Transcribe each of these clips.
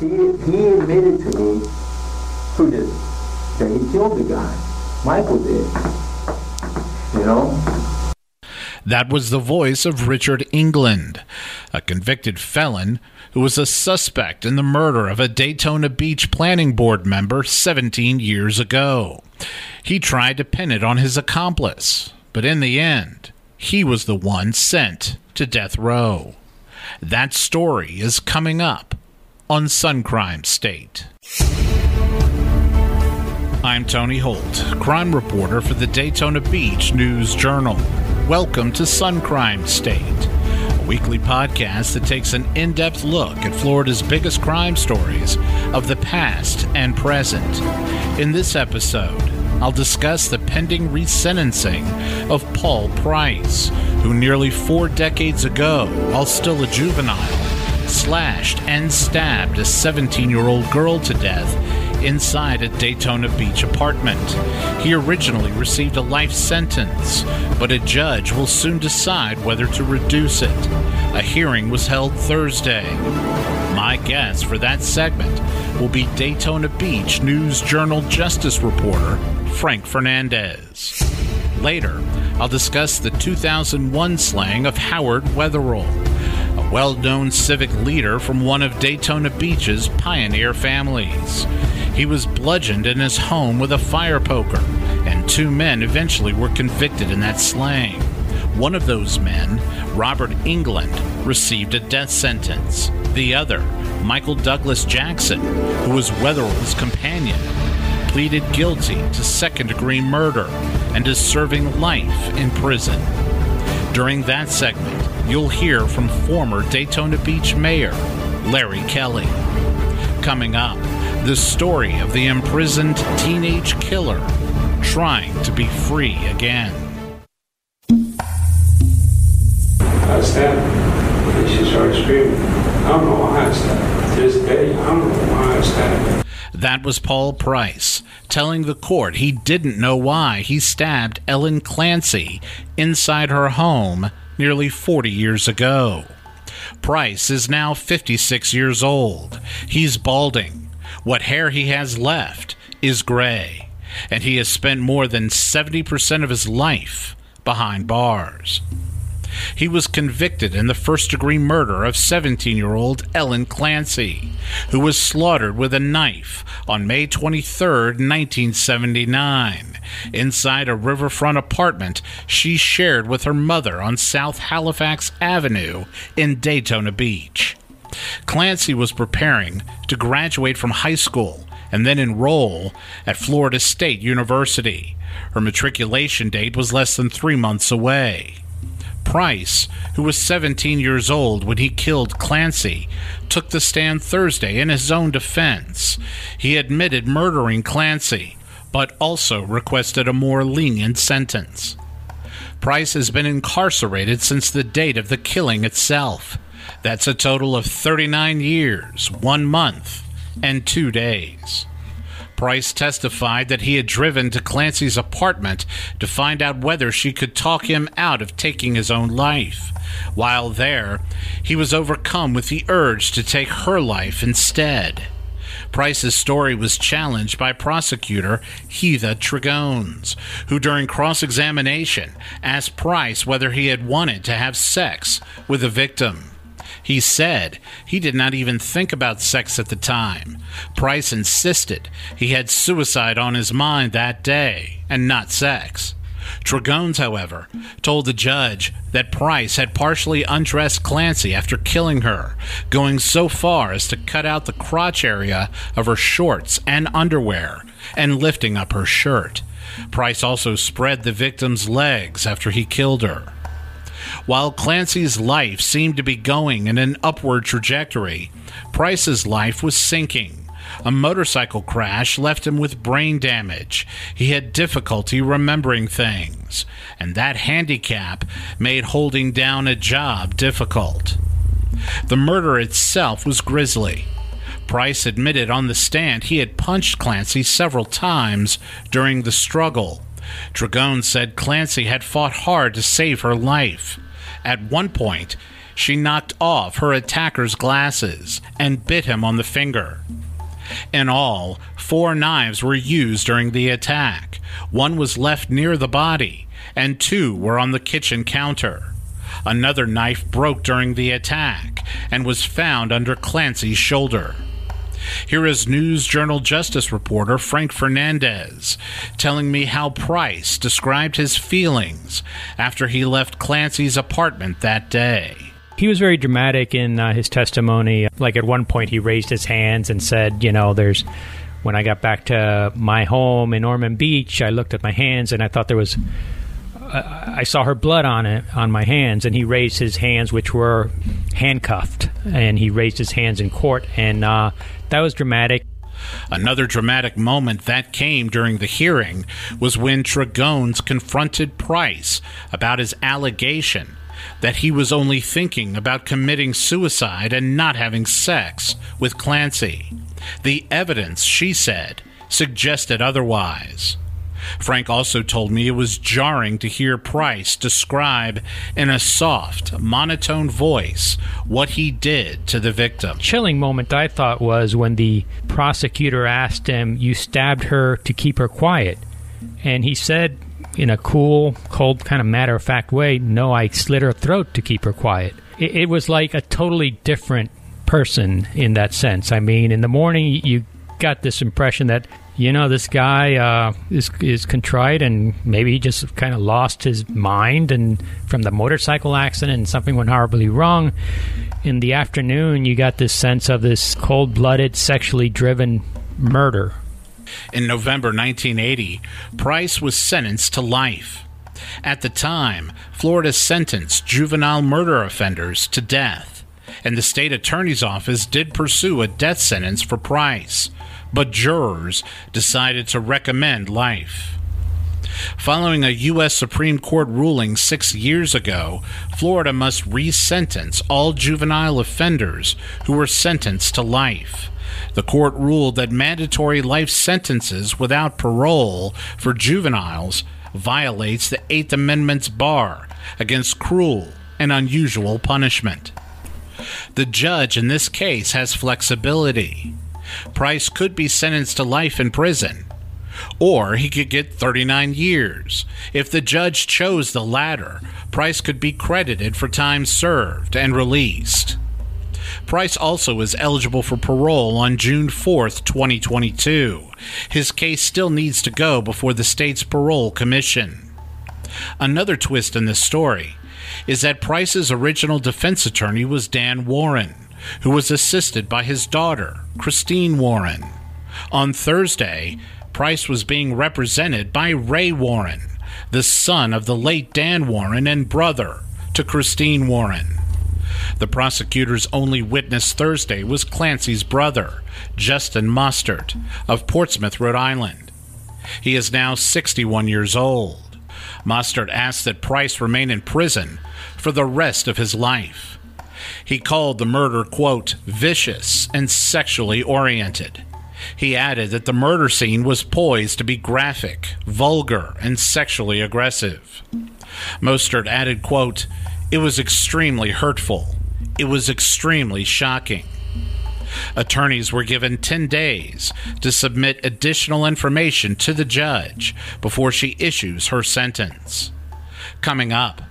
he, he admitted to me through this that he killed the guy. Michael did. You know? That was the voice of Richard England, a convicted felon who was a suspect in the murder of a Daytona Beach Planning Board member 17 years ago. He tried to pin it on his accomplice, but in the end, he was the one sent to death row. That story is coming up on Sun Crime State. I'm Tony Holt, crime reporter for the Daytona Beach News Journal. Welcome to Sun Crime State, a weekly podcast that takes an in depth look at Florida's biggest crime stories of the past and present. In this episode, I'll discuss the pending resentencing of Paul Price, who nearly four decades ago, while still a juvenile, slashed and stabbed a 17 year old girl to death inside a Daytona Beach apartment. He originally received a life sentence, but a judge will soon decide whether to reduce it. A hearing was held Thursday. My guest for that segment will be Daytona Beach News Journal Justice reporter Frank Fernandez. Later, I'll discuss the 2001 slaying of Howard Wetherell, a well known civic leader from one of Daytona Beach's pioneer families. He was bludgeoned in his home with a fire poker, and two men eventually were convicted in that slaying. One of those men, Robert England, received a death sentence. The other, Michael Douglas Jackson, who was Wetherell's companion, pleaded guilty to second degree murder and is serving life in prison. During that segment, you'll hear from former Daytona Beach Mayor Larry Kelly. Coming up, the story of the imprisoned teenage killer trying to be free again. I stabbed. And she started screaming. I don't know why I stabbed. To this day, I don't know why I stabbed her. That was Paul Price telling the court he didn't know why he stabbed Ellen Clancy inside her home nearly 40 years ago. Price is now 56 years old. He's balding. What hair he has left is gray, and he has spent more than 70% of his life behind bars. He was convicted in the first degree murder of 17 year old Ellen Clancy, who was slaughtered with a knife on May 23, 1979, inside a riverfront apartment she shared with her mother on South Halifax Avenue in Daytona Beach. Clancy was preparing to graduate from high school and then enroll at Florida State University. Her matriculation date was less than three months away. Price, who was 17 years old when he killed Clancy, took the stand Thursday in his own defense. He admitted murdering Clancy, but also requested a more lenient sentence. Price has been incarcerated since the date of the killing itself. That's a total of 39 years, one month, and two days. Price testified that he had driven to Clancy's apartment to find out whether she could talk him out of taking his own life. While there, he was overcome with the urge to take her life instead. Price's story was challenged by prosecutor Heather Tregones, who during cross examination asked Price whether he had wanted to have sex with the victim. He said he did not even think about sex at the time. Price insisted he had suicide on his mind that day and not sex. Tregones, however, told the judge that Price had partially undressed Clancy after killing her, going so far as to cut out the crotch area of her shorts and underwear and lifting up her shirt. Price also spread the victim's legs after he killed her. While Clancy's life seemed to be going in an upward trajectory, Price's life was sinking. A motorcycle crash left him with brain damage. He had difficulty remembering things, and that handicap made holding down a job difficult. The murder itself was grisly. Price admitted on the stand he had punched Clancy several times during the struggle. Dragone said Clancy had fought hard to save her life. At one point, she knocked off her attacker's glasses and bit him on the finger. In all, four knives were used during the attack. One was left near the body, and two were on the kitchen counter. Another knife broke during the attack and was found under Clancy's shoulder. Here is News Journal Justice reporter Frank Fernandez telling me how Price described his feelings after he left Clancy's apartment that day. He was very dramatic in uh, his testimony. Like at one point, he raised his hands and said, You know, there's. When I got back to my home in Ormond Beach, I looked at my hands and I thought there was I saw her blood on it on my hands, and he raised his hands, which were handcuffed, and he raised his hands in court, and uh, that was dramatic. Another dramatic moment that came during the hearing was when Tragones confronted Price about his allegation that he was only thinking about committing suicide and not having sex with Clancy. The evidence, she said, suggested otherwise. Frank also told me it was jarring to hear Price describe in a soft, monotone voice what he did to the victim. Chilling moment I thought was when the prosecutor asked him, You stabbed her to keep her quiet. And he said, in a cool, cold, kind of matter of fact way, No, I slit her throat to keep her quiet. It, it was like a totally different person in that sense. I mean, in the morning, you got this impression that you know, this guy uh, is is contrite, and maybe he just kind of lost his mind, and from the motorcycle accident, and something went horribly wrong. In the afternoon, you got this sense of this cold-blooded, sexually driven murder. In November 1980, Price was sentenced to life. At the time, Florida sentenced juvenile murder offenders to death, and the state attorney's office did pursue a death sentence for Price but jurors decided to recommend life. Following a U.S. Supreme Court ruling six years ago, Florida must resentence all juvenile offenders who were sentenced to life. The court ruled that mandatory life sentences without parole for juveniles violates the Eighth Amendment's bar against cruel and unusual punishment. The judge in this case has flexibility. Price could be sentenced to life in prison, or he could get 39 years. If the judge chose the latter, Price could be credited for time served and released. Price also is eligible for parole on June 4, 2022. His case still needs to go before the state's parole commission. Another twist in this story is that Price's original defense attorney was Dan Warren who was assisted by his daughter, Christine Warren. On Thursday, Price was being represented by Ray Warren, the son of the late Dan Warren and brother to Christine Warren. The prosecutor's only witness Thursday was Clancy's brother, Justin Mostert, of Portsmouth, Rhode Island. He is now 61 years old. Mostert asked that Price remain in prison for the rest of his life. He called the murder, quote, vicious and sexually oriented. He added that the murder scene was poised to be graphic, vulgar, and sexually aggressive. Mostert added, quote, it was extremely hurtful. It was extremely shocking. Attorneys were given 10 days to submit additional information to the judge before she issues her sentence. Coming up,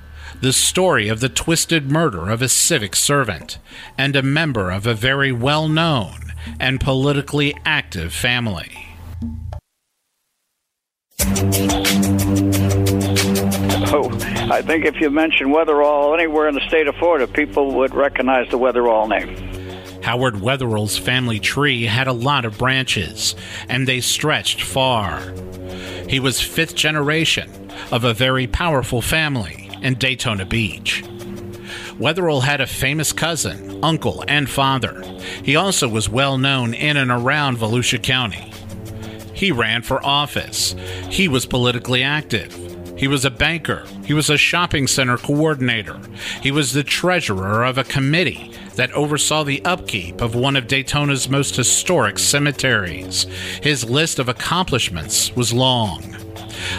the story of the twisted murder of a civic servant and a member of a very well known and politically active family. Oh, I think if you mention Wetherell anywhere in the state of Florida, people would recognize the Wetherell name. Howard Wetherell's family tree had a lot of branches, and they stretched far. He was fifth generation of a very powerful family and Daytona Beach. Wetherell had a famous cousin, uncle, and father. He also was well known in and around Volusia County. He ran for office. He was politically active. He was a banker. He was a shopping center coordinator. He was the treasurer of a committee that oversaw the upkeep of one of Daytona's most historic cemeteries. His list of accomplishments was long.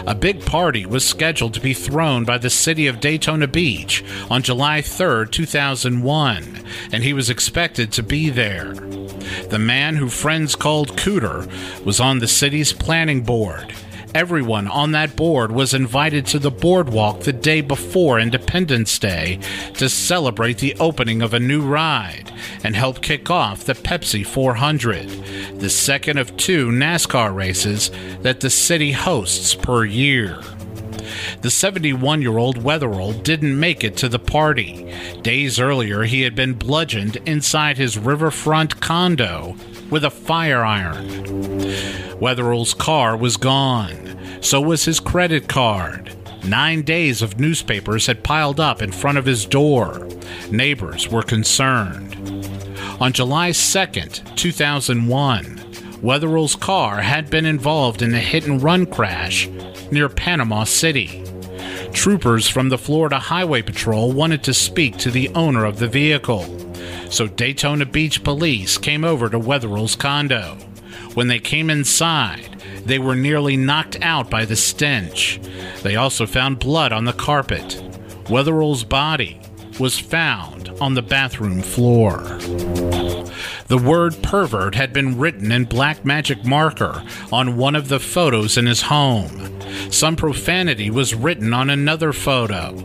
A big party was scheduled to be thrown by the city of Daytona Beach on July 3, 2001, and he was expected to be there. The man who friends called Cooter was on the city's planning board. Everyone on that board was invited to the boardwalk the day before Independence Day to celebrate the opening of a new ride and help kick off the Pepsi 400, the second of two NASCAR races that the city hosts per year. The 71 year old Wetherell didn't make it to the party. Days earlier, he had been bludgeoned inside his riverfront condo with a fire iron. Wetherell's car was gone. So was his credit card. Nine days of newspapers had piled up in front of his door. Neighbors were concerned. On July 2nd, 2001, Wetherell's car had been involved in a hit and run crash near Panama City. Troopers from the Florida Highway Patrol wanted to speak to the owner of the vehicle, so Daytona Beach police came over to Wetherell's condo. When they came inside, they were nearly knocked out by the stench. They also found blood on the carpet. Wetherell's body was found on the bathroom floor. The word pervert had been written in black magic marker on one of the photos in his home. Some profanity was written on another photo.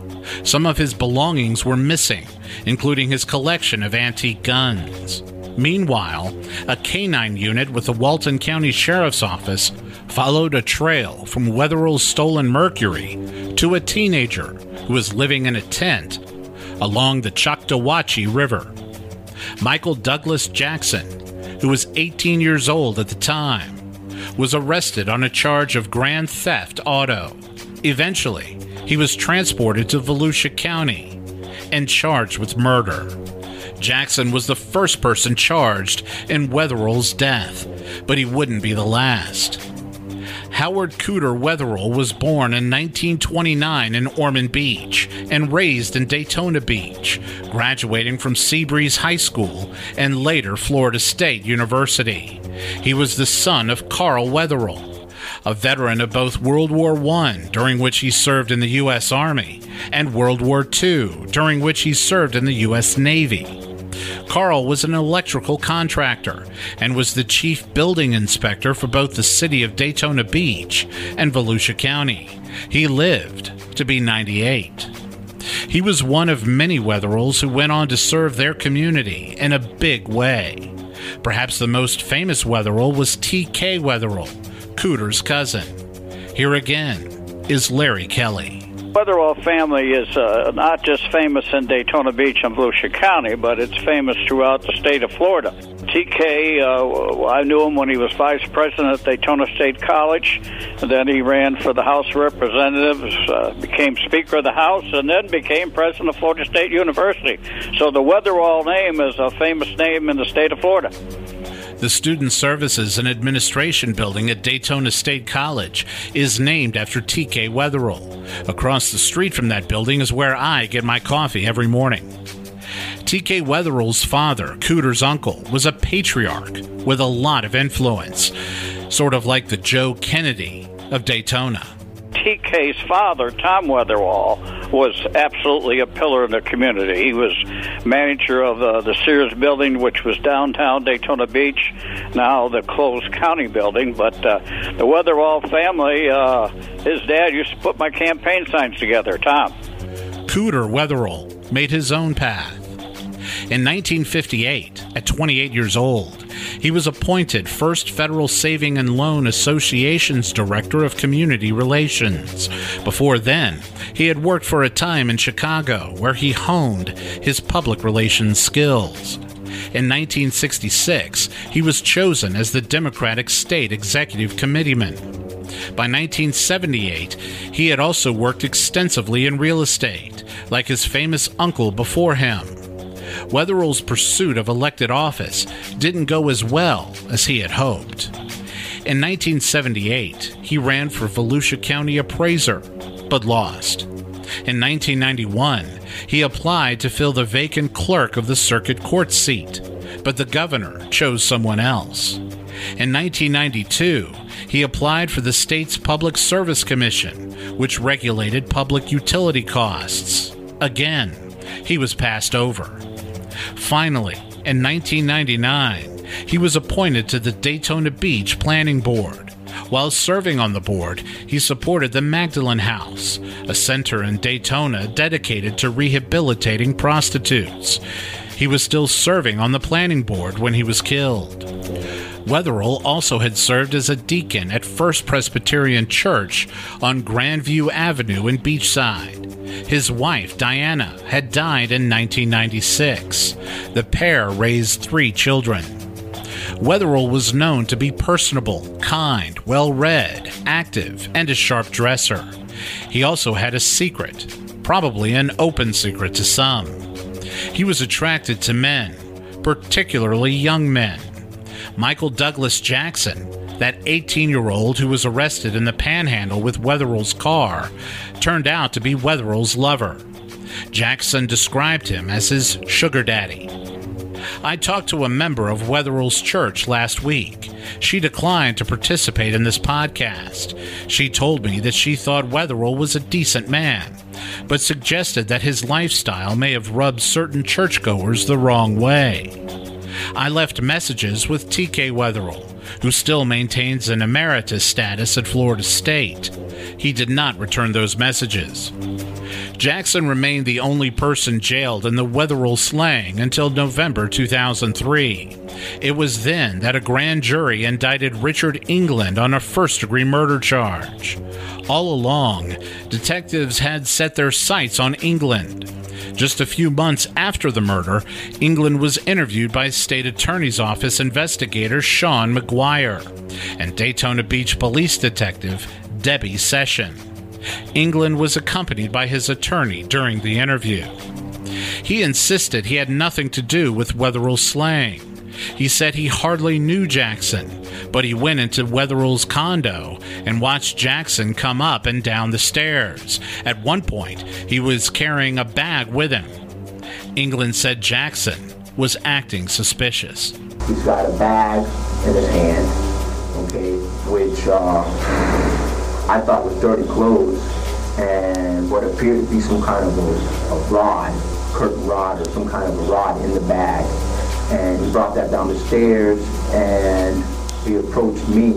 Some of his belongings were missing, including his collection of antique guns. Meanwhile, a canine unit with the Walton County Sheriff's Office followed a trail from Wetherell's stolen Mercury to a teenager who was living in a tent along the Choctawhatchee River. Michael Douglas Jackson, who was 18 years old at the time, was arrested on a charge of grand theft auto. Eventually, he was transported to Volusia County and charged with murder. Jackson was the first person charged in Wetherell's death, but he wouldn't be the last. Howard Cooter Wetherell was born in 1929 in Ormond Beach and raised in Daytona Beach, graduating from Seabreeze High School and later Florida State University. He was the son of Carl Wetherell, a veteran of both World War I, during which he served in the U.S. Army, and World War II, during which he served in the U.S. Navy. Carl was an electrical contractor and was the chief building inspector for both the city of Daytona Beach and Volusia County. He lived to be 98. He was one of many Wetherells who went on to serve their community in a big way. Perhaps the most famous Wetherell was T.K. Wetherell, Cooter's cousin. Here again is Larry Kelly. Wetherell family is uh, not just famous in Daytona Beach and Volusia County, but it's famous throughout the state of Florida. TK, uh, I knew him when he was vice president at Daytona State College. And then he ran for the House of Representatives, uh, became Speaker of the House, and then became president of Florida State University. So the Wetherell name is a famous name in the state of Florida. The Student Services and Administration building at Daytona State College is named after T.K. Wetherell. Across the street from that building is where I get my coffee every morning. T.K. Wetherell's father, Cooter's uncle, was a patriarch with a lot of influence, sort of like the Joe Kennedy of Daytona. TK's father, Tom Wetherell, was absolutely a pillar in the community. He was manager of uh, the Sears building, which was downtown Daytona Beach, now the closed county building. But uh, the Wetherell family, uh, his dad used to put my campaign signs together, Tom. Cooter Wetherell made his own path. In 1958, at 28 years old, he was appointed First Federal Saving and Loan Association's Director of Community Relations. Before then, he had worked for a time in Chicago, where he honed his public relations skills. In 1966, he was chosen as the Democratic State Executive Committeeman. By 1978, he had also worked extensively in real estate, like his famous uncle before him. Wetherell's pursuit of elected office didn't go as well as he had hoped. In 1978, he ran for Volusia County Appraiser, but lost. In 1991, he applied to fill the vacant clerk of the circuit court seat, but the governor chose someone else. In 1992, he applied for the state's Public Service Commission, which regulated public utility costs. Again, he was passed over. Finally, in 1999, he was appointed to the Daytona Beach Planning Board. While serving on the board, he supported the Magdalen House, a center in Daytona dedicated to rehabilitating prostitutes. He was still serving on the planning board when he was killed. Wetherell also had served as a deacon at First Presbyterian Church on Grandview Avenue in Beachside. His wife, Diana, had died in 1996. The pair raised three children. Wetherell was known to be personable, kind, well read, active, and a sharp dresser. He also had a secret, probably an open secret to some. He was attracted to men, particularly young men. Michael Douglas Jackson, that 18 year old who was arrested in the panhandle with Wetherell's car, turned out to be Wetherell's lover. Jackson described him as his sugar daddy. I talked to a member of Wetherell's church last week. She declined to participate in this podcast. She told me that she thought Wetherell was a decent man, but suggested that his lifestyle may have rubbed certain churchgoers the wrong way. I left messages with TK Wetherell, who still maintains an emeritus status at Florida State. He did not return those messages. Jackson remained the only person jailed in the Wetherell slang until November 2003. It was then that a grand jury indicted Richard England on a first degree murder charge. All along, detectives had set their sights on England. Just a few months after the murder, England was interviewed by State Attorney's Office investigator Sean McGuire and Daytona Beach Police Detective Debbie Session. England was accompanied by his attorney during the interview. He insisted he had nothing to do with Wetherell's slaying. He said he hardly knew Jackson, but he went into Wetherell's condo and watched Jackson come up and down the stairs. At one point, he was carrying a bag with him. England said Jackson was acting suspicious. He's got a bag in his hand, okay, which uh, I thought was dirty clothes and what appeared to be some kind of a, a rod, curtain rod or some kind of a rod in the bag. And he brought that down the stairs and he approached me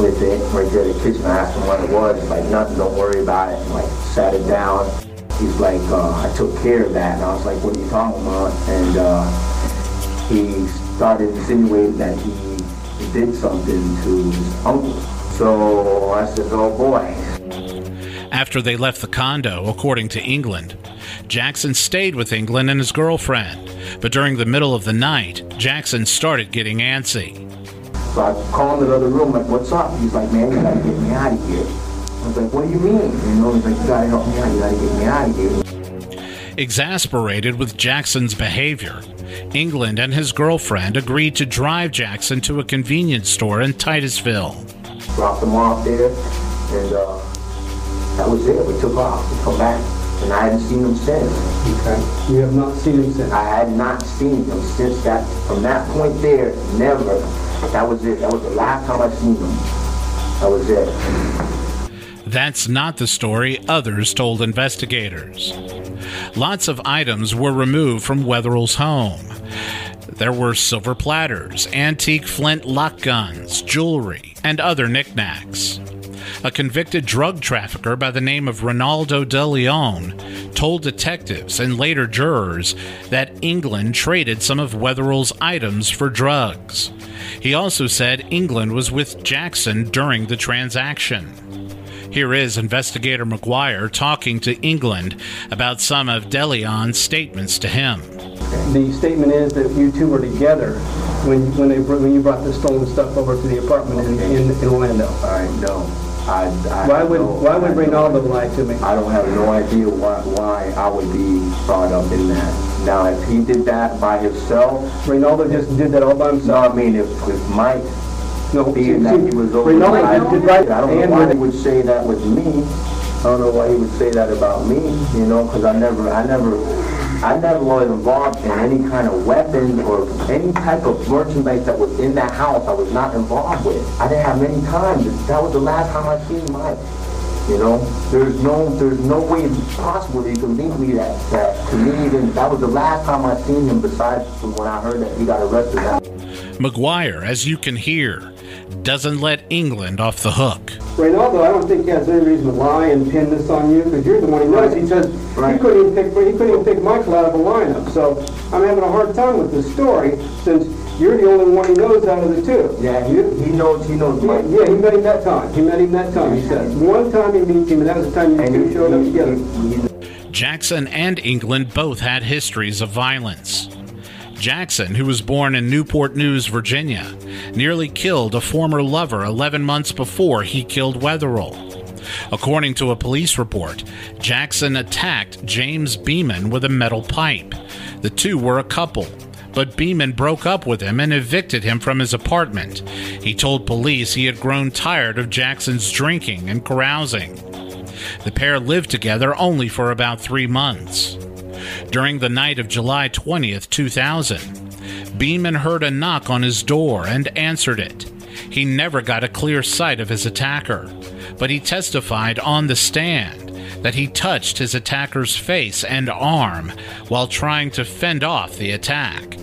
with it right there in the kitchen. I asked him what it was. He's like, nothing, don't worry about it. And like sat it down. He's like, uh, I took care of that. And I was like, what are you talking about? And uh, he started insinuating that he did something to his uncle. So I said, oh boy. After they left the condo, according to England, Jackson stayed with England and his girlfriend. But during the middle of the night, Jackson started getting antsy. So I called the other room, like, what's up? He's like, man, you gotta get me out of here. I was like, what do you mean? You know, he's like, you gotta help me out, you gotta get me out of here. Exasperated with Jackson's behavior, England and his girlfriend agreed to drive Jackson to a convenience store in Titusville. Dropped them off there, and uh, that was it. We took off. We come back, and I hadn't seen him since. Okay. You have not seen him since? I had not seen him since that. From that point there, never. That was it. That was the last time I seen him. That was it. That's not the story others told investigators. Lots of items were removed from Wetherell's home. There were silver platters, antique flint lock guns, jewelry, and other knickknacks. A convicted drug trafficker by the name of Ronaldo De Leon told detectives and later jurors that England traded some of Wetherell's items for drugs. He also said England was with Jackson during the transaction. Here is investigator McGuire talking to England about some of DeLeon's statements to him. The statement is that you two were together when when they when you brought the stolen stuff over to the apartment in, in, in Orlando. Right, no. I, I Why would no, why would I Ronaldo lie to me? I don't have no idea why, why I would be brought up in that. Now, if he did that by himself, Ronaldo just did that all by no, himself. I mean, if, if Mike, No, being that he was over, Ronaldo I did right I don't know and why he would say that with me. I don't know why he would say that about me, you know, because I never, I never, I never was involved in any kind of weapons or any type of merchandise that was in that house. I was not involved with. I didn't have many times. That was the last time I seen Mike. You know, there's no, there's no way possible that you can link me that, that to me even, that was the last time I seen him besides when I heard that he got arrested. McGuire, as you can hear, doesn't let England off the hook. Reynaldo, I don't think he has any reason to lie and pin this on you, because you're the one he knows. He says he couldn't even pick, he couldn't even pick Michael out of a lineup. So I'm having a hard time with this story, since you're the only one he knows out of the two. Yeah, he, he knows, he knows Yeah, Mike. yeah, he met him that time. He met him that time, he says. One time he meets him, and that was the time you two he- showed up he- together. he- he- Jackson and England both had histories of violence. Jackson, who was born in Newport News, Virginia, nearly killed a former lover 11 months before he killed Wetherell. According to a police report, Jackson attacked James Beeman with a metal pipe. The two were a couple, but Beeman broke up with him and evicted him from his apartment. He told police he had grown tired of Jackson's drinking and carousing. The pair lived together only for about three months. During the night of July 20th, 2000, Beeman heard a knock on his door and answered it. He never got a clear sight of his attacker, but he testified on the stand that he touched his attacker's face and arm while trying to fend off the attack.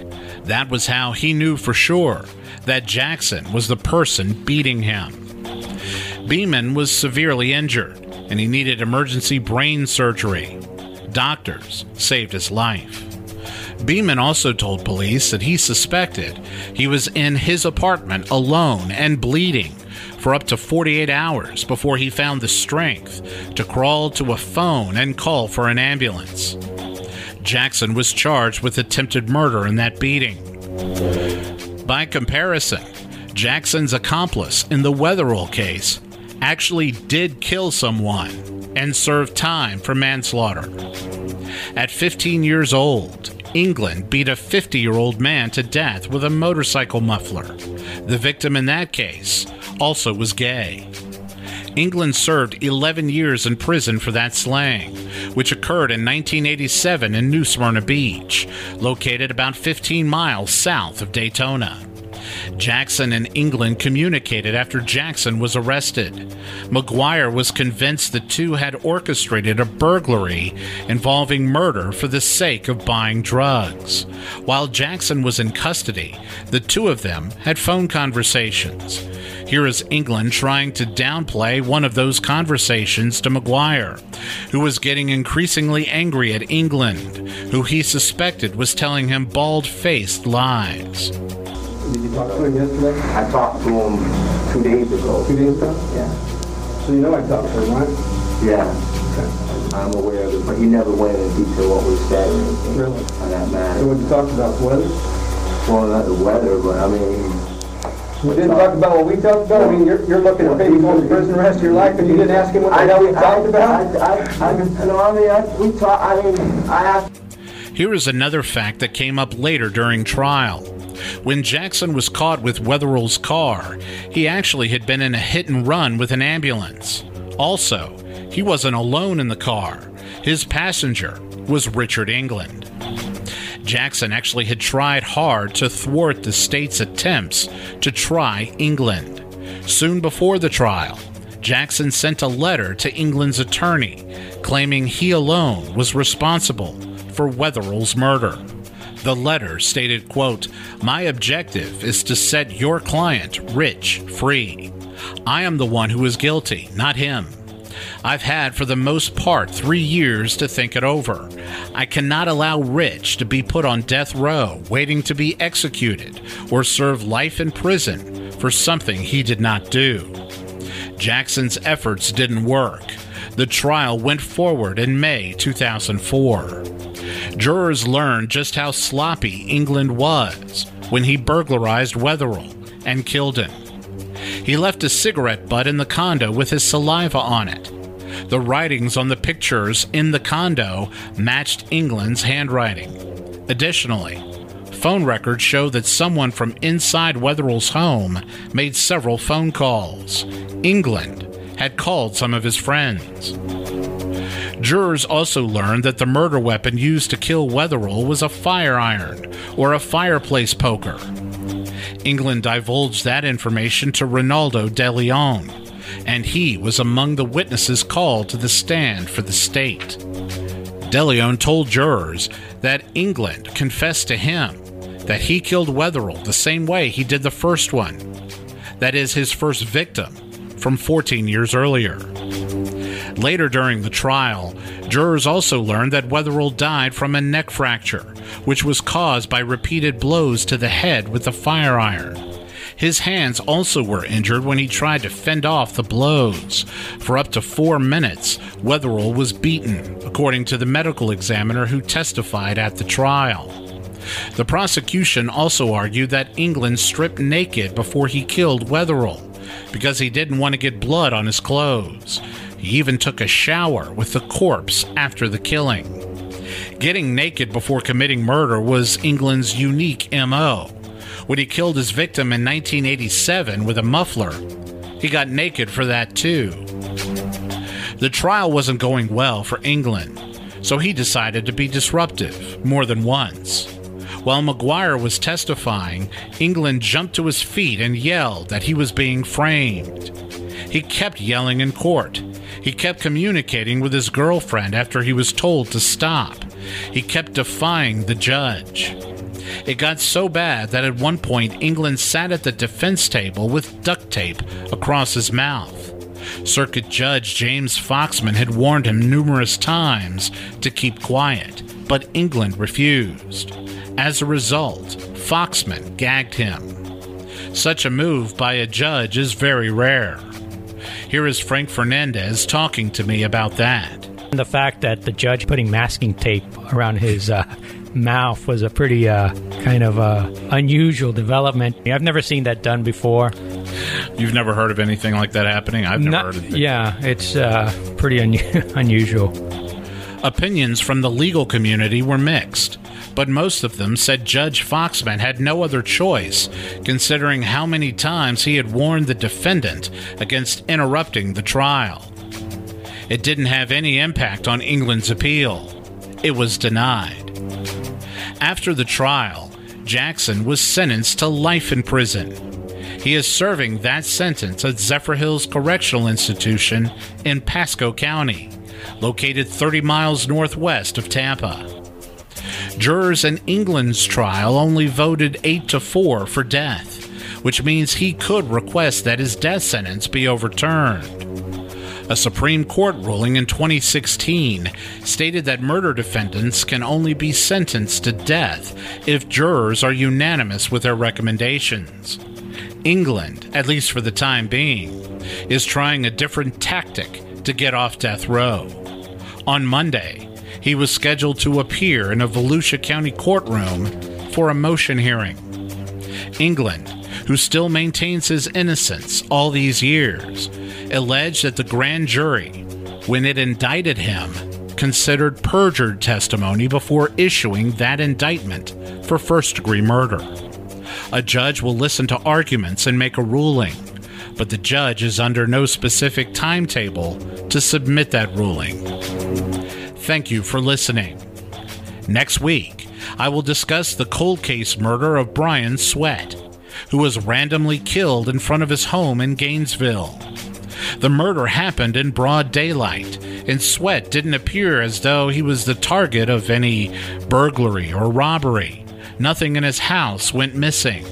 That was how he knew for sure that Jackson was the person beating him. Beeman was severely injured and he needed emergency brain surgery. Doctors saved his life. Beeman also told police that he suspected he was in his apartment alone and bleeding for up to 48 hours before he found the strength to crawl to a phone and call for an ambulance. Jackson was charged with attempted murder in that beating. By comparison, Jackson's accomplice in the Wetherell case actually did kill someone and served time for manslaughter. At 15 years old, England beat a 50 year old man to death with a motorcycle muffler. The victim in that case also was gay. England served 11 years in prison for that slaying, which occurred in 1987 in New Smyrna Beach, located about 15 miles south of Daytona. Jackson and England communicated after Jackson was arrested. McGuire was convinced the two had orchestrated a burglary involving murder for the sake of buying drugs. While Jackson was in custody, the two of them had phone conversations. Here is England trying to downplay one of those conversations to McGuire, who was getting increasingly angry at England, who he suspected was telling him bald faced lies. Did you talk to him yesterday? I talked to him two days ago. Two days ago? Yeah. So you know I talked to him, right? Yeah. I'm aware of it, but he never went into detail what was said or anything Really? on that matter. So matter. what you talked about, the weather? Well, not the weather, but I mean, We didn't talk about what we talked about? I mean, you're, you're looking at maybe going to prison the rest of your life, and you didn't ask him what the I hell we talked about? I, I, I, you know, I mean, I, we talk, I mean, I asked Here is another fact that came up later during trial. When Jackson was caught with Wetherell's car, he actually had been in a hit and run with an ambulance. Also, he wasn't alone in the car. His passenger was Richard England. Jackson actually had tried hard to thwart the state's attempts to try England. Soon before the trial, Jackson sent a letter to England's attorney claiming he alone was responsible for Wetherell's murder. The letter stated, quote, My objective is to set your client, Rich, free. I am the one who is guilty, not him. I've had for the most part three years to think it over. I cannot allow Rich to be put on death row, waiting to be executed, or serve life in prison for something he did not do. Jackson's efforts didn't work. The trial went forward in May 2004. Jurors learned just how sloppy England was when he burglarized Wetherell and killed him. He left a cigarette butt in the condo with his saliva on it. The writings on the pictures in the condo matched England's handwriting. Additionally, phone records show that someone from inside Wetherell's home made several phone calls. England had called some of his friends. Jurors also learned that the murder weapon used to kill Wetherell was a fire iron or a fireplace poker. England divulged that information to Ronaldo de Leon, and he was among the witnesses called to the stand for the state. De Leon told jurors that England confessed to him that he killed Wetherell the same way he did the first one, that is, his first victim from 14 years earlier. Later during the trial, jurors also learned that Wetherell died from a neck fracture, which was caused by repeated blows to the head with a fire iron. His hands also were injured when he tried to fend off the blows. For up to four minutes, Wetherell was beaten, according to the medical examiner who testified at the trial. The prosecution also argued that England stripped naked before he killed Wetherell because he didn't want to get blood on his clothes. He even took a shower with the corpse after the killing. Getting naked before committing murder was England's unique MO. When he killed his victim in 1987 with a muffler, he got naked for that too. The trial wasn't going well for England, so he decided to be disruptive more than once. While McGuire was testifying, England jumped to his feet and yelled that he was being framed. He kept yelling in court. He kept communicating with his girlfriend after he was told to stop. He kept defying the judge. It got so bad that at one point England sat at the defense table with duct tape across his mouth. Circuit Judge James Foxman had warned him numerous times to keep quiet, but England refused. As a result, Foxman gagged him. Such a move by a judge is very rare. Here is Frank Fernandez talking to me about that. The fact that the judge putting masking tape around his uh, mouth was a pretty uh, kind of uh, unusual development. I've never seen that done before. You've never heard of anything like that happening? I've never Not- heard of it. yeah, it's uh, pretty un- unusual. Opinions from the legal community were mixed, but most of them said Judge Foxman had no other choice, considering how many times he had warned the defendant against interrupting the trial. It didn't have any impact on England's appeal. It was denied. After the trial, Jackson was sentenced to life in prison. He is serving that sentence at Zephyrhills Correctional Institution in Pasco County, located 30 miles northwest of Tampa. Jurors in England's trial only voted 8 to 4 for death, which means he could request that his death sentence be overturned. A Supreme Court ruling in 2016 stated that murder defendants can only be sentenced to death if jurors are unanimous with their recommendations. England, at least for the time being, is trying a different tactic to get off death row. On Monday, he was scheduled to appear in a Volusia County courtroom for a motion hearing. England, who still maintains his innocence all these years, alleged that the grand jury, when it indicted him, considered perjured testimony before issuing that indictment for first degree murder. A judge will listen to arguments and make a ruling, but the judge is under no specific timetable to submit that ruling. Thank you for listening. Next week, I will discuss the cold case murder of Brian Sweat, who was randomly killed in front of his home in Gainesville. The murder happened in broad daylight, and Sweat didn't appear as though he was the target of any burglary or robbery. Nothing in his house went missing.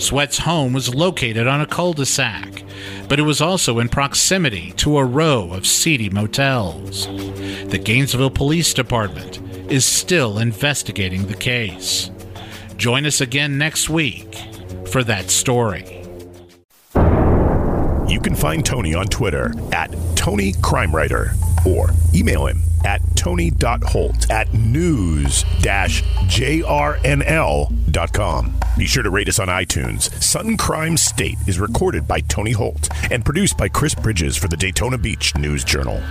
Sweat's home was located on a cul de sac, but it was also in proximity to a row of seedy motels. The Gainesville Police Department is still investigating the case. Join us again next week for that story. You can find Tony on Twitter at Tony Crime Writer or email him at tony.holt at news-jrnl.com. Be sure to rate us on iTunes. Sun Crime State is recorded by Tony Holt and produced by Chris Bridges for the Daytona Beach News Journal.